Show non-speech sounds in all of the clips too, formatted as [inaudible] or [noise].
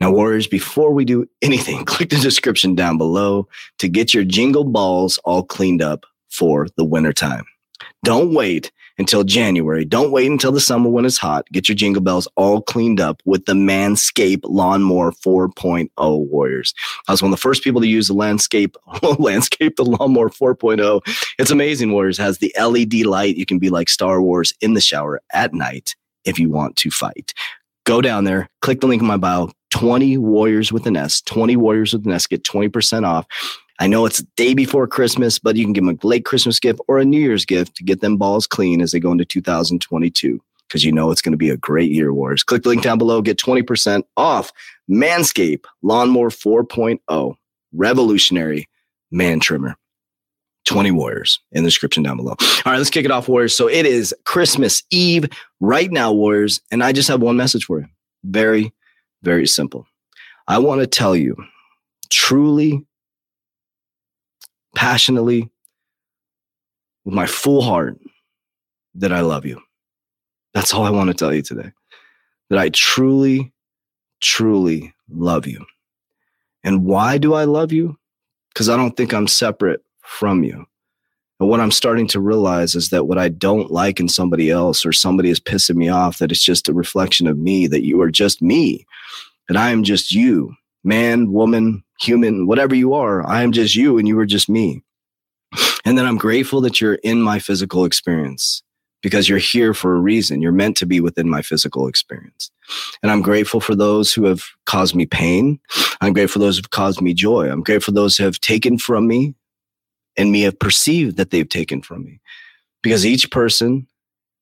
Now, Warriors, before we do anything, [laughs] click the description down below to get your jingle balls all cleaned up for the wintertime. Don't wait until January. Don't wait until the summer when it's hot. Get your jingle bells all cleaned up with the Manscaped Lawnmower 4.0 Warriors. I was one of the first people to use the landscape, [laughs] landscape, the Lawnmower 4.0. It's amazing, Warriors. Has the LED light. You can be like Star Wars in the shower at night if you want to fight. Go down there, click the link in my bio, 20 Warriors with an S, 20 Warriors with an S, get 20% off. I know it's day before Christmas, but you can give them a late Christmas gift or a New Year's gift to get them balls clean as they go into 2022 because you know it's going to be a great year, Warriors. Click the link down below, get 20% off Manscaped Lawnmower 4.0 Revolutionary Man Trimmer. 20 Warriors in the description down below. All right, let's kick it off, Warriors. So it is Christmas Eve right now, Warriors, and I just have one message for you. Very, very simple. I want to tell you truly, passionately, with my full heart, that I love you. That's all I want to tell you today. That I truly, truly love you. And why do I love you? Because I don't think I'm separate from you. And what I'm starting to realize is that what I don't like in somebody else or somebody is pissing me off, that it's just a reflection of me, that you are just me, that I am just you, man, woman, human, whatever you are. I am just you and you are just me. And then I'm grateful that you're in my physical experience because you're here for a reason. You're meant to be within my physical experience. And I'm grateful for those who have caused me pain. I'm grateful for those who've caused me joy. I'm grateful for those who have taken from me and me have perceived that they've taken from me. Because each person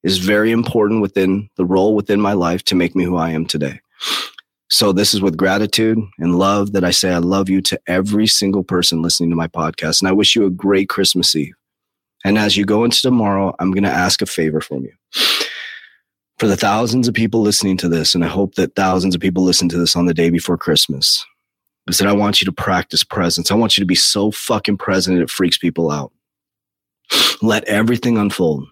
is very important within the role within my life to make me who I am today. So this is with gratitude and love that I say I love you to every single person listening to my podcast. And I wish you a great Christmas Eve. And as you go into tomorrow, I'm going to ask a favor from you. For the thousands of people listening to this, and I hope that thousands of people listen to this on the day before Christmas, is that I want you to practice presence. I want you to be so fucking present it freaks people out. Let everything unfold.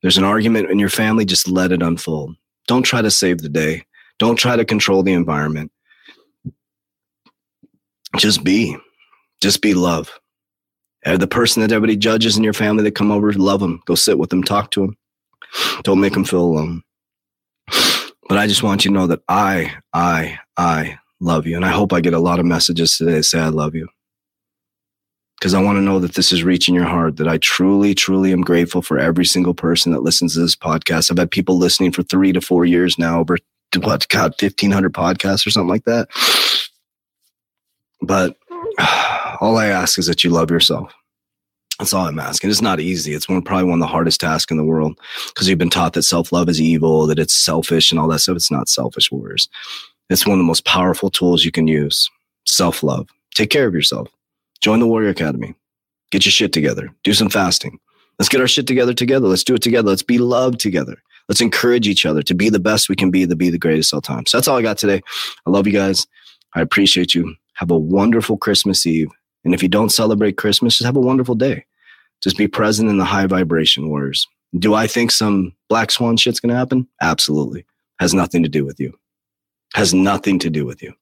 There's an argument in your family, just let it unfold. Don't try to save the day. Don't try to control the environment. Just be. Just be love. And the person that everybody judges in your family that come over, love them. Go sit with them, talk to them. Don't make them feel alone. But I just want you to know that I, I, I love you. And I hope I get a lot of messages today that say I love you. Because I want to know that this is reaching your heart, that I truly, truly am grateful for every single person that listens to this podcast. I've had people listening for three to four years now, over what, God, 1,500 podcasts or something like that. But [sighs] all I ask is that you love yourself. That's all I'm asking. It's not easy. It's one probably one of the hardest tasks in the world because you've been taught that self love is evil, that it's selfish, and all that stuff. It's not selfish, warriors. It's one of the most powerful tools you can use. Self love. Take care of yourself. Join the Warrior Academy. Get your shit together. Do some fasting. Let's get our shit together together. Let's do it together. Let's be loved together. Let's encourage each other to be the best we can be, to be the greatest all time. So that's all I got today. I love you guys. I appreciate you. Have a wonderful Christmas Eve. And if you don't celebrate Christmas, just have a wonderful day. Just be present in the high vibration wars. Do I think some black swan shit's going to happen? Absolutely. Has nothing to do with you. Has nothing to do with you.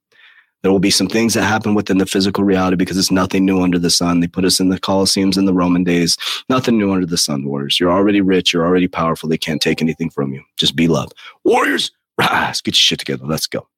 There will be some things that happen within the physical reality because it's nothing new under the sun. They put us in the Colosseums in the Roman days. Nothing new under the sun, warriors. You're already rich. You're already powerful. They can't take anything from you. Just be love. Warriors, rise. Get your shit together. Let's go.